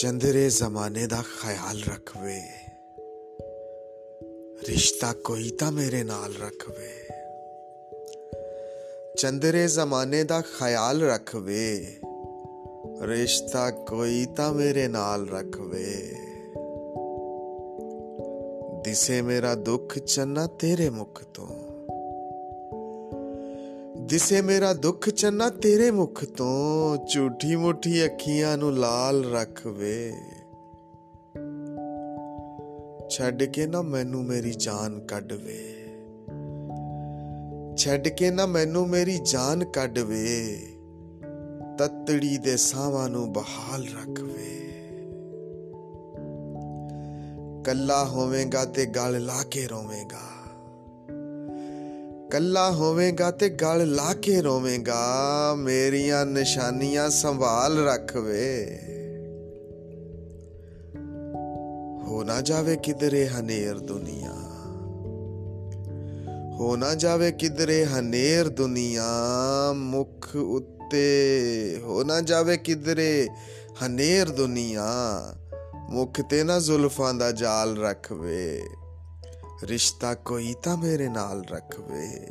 ਚੰਦਰੇ ਜ਼ਮਾਨੇ ਦਾ ਖਿਆਲ ਰੱਖਵੇ ਰਿਸ਼ਤਾ ਕੋਈ ਤਾਂ ਮੇਰੇ ਨਾਲ ਰੱਖਵੇ ਚੰਦਰੇ ਜ਼ਮਾਨੇ ਦਾ ਖਿਆਲ ਰੱਖਵੇ ਰਿਸ਼ਤਾ ਕੋਈ ਤਾਂ ਮੇਰੇ ਨਾਲ ਰੱਖਵੇ ਦਿਸੇ ਮੇਰਾ ਦੁੱਖ ਚੰਨਾ ਤੇਰੇ ਮੁਖ ਤੋਂ ਦਿਸੇ ਮੇਰਾ ਦੁੱਖ ਚੰਨਾ, ਤੇਰੇ ਮੁਖ ਤੋਂ ਝੂਠੀ ਮੁੱਠੀ ਅੱਖੀਆਂ ਨੂੰ ਲਾਲ ਰੱਖਵੇ ਛੱਡ ਕੇ ਨਾ ਮੈਨੂੰ ਮੇਰੀ ਜਾਨ ਕੱਢਵੇ ਛੱਡ ਕੇ ਨਾ ਮੈਨੂੰ ਮੇਰੀ ਜਾਨ ਕੱਢਵੇ ਤਤੜੀ ਦੇ ਸਾਵਾਂ ਨੂੰ ਬਹਾਲ ਰੱਖਵੇ ਕੱਲਾ ਹੋਵੇਂਗਾ ਤੇ ਗਲ ਲਾ ਕੇ ਰੋਵੇਂਗਾ। ਕੱਲਾ ਹੋਵੇਂਗਾ ਤੇ ਗਲ ਲਾ ਕੇ ਰੋਵੇਂਗਾ, ਮੇਰੀਆਂ ਨਿਸ਼ਾਨੀਆਂ ਸੰਭਾਲ ਰੱਖਵੇ ਹੋ ਨਾ ਜਾਵੇ ਕਿਧਰੇ ਹਨੇਰ ਦੁਨੀਆ। ਹੋ ਨਾ ਜਾਵੇ ਕਿਧਰੇ ਹਨੇਰ ਦੁਨੀਆ, ਮੁਖ ਉੱਤੇ। ਹੋ ਨਾ ਜਾਵੇ ਕਿਧਰੇ ਹਨੇਰ ਦੁਨੀਆ, ਮੁਖ ਤੇ ਨਾ ਜ਼ੁਲਫਾਂ ਦਾ ਜਾਲ ਰੱਖਵੇ ਰਿਸ਼ਤਾ ਕੋਈ ਤਾਂ ਮੇਰੇ ਨਾਲ ਰੱਖਵੇ,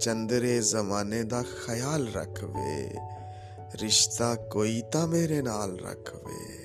ਚੰਦਰੇ ਜ਼ਮਾਨੇ ਦਾ ਖਿਆਲ ਰੱਖਵੇ, ਰਿਸ਼ਤਾ ਕੋਈ ਤਾਂ ਮੇਰੇ ਨਾਲ ਰੱਖਵੇ।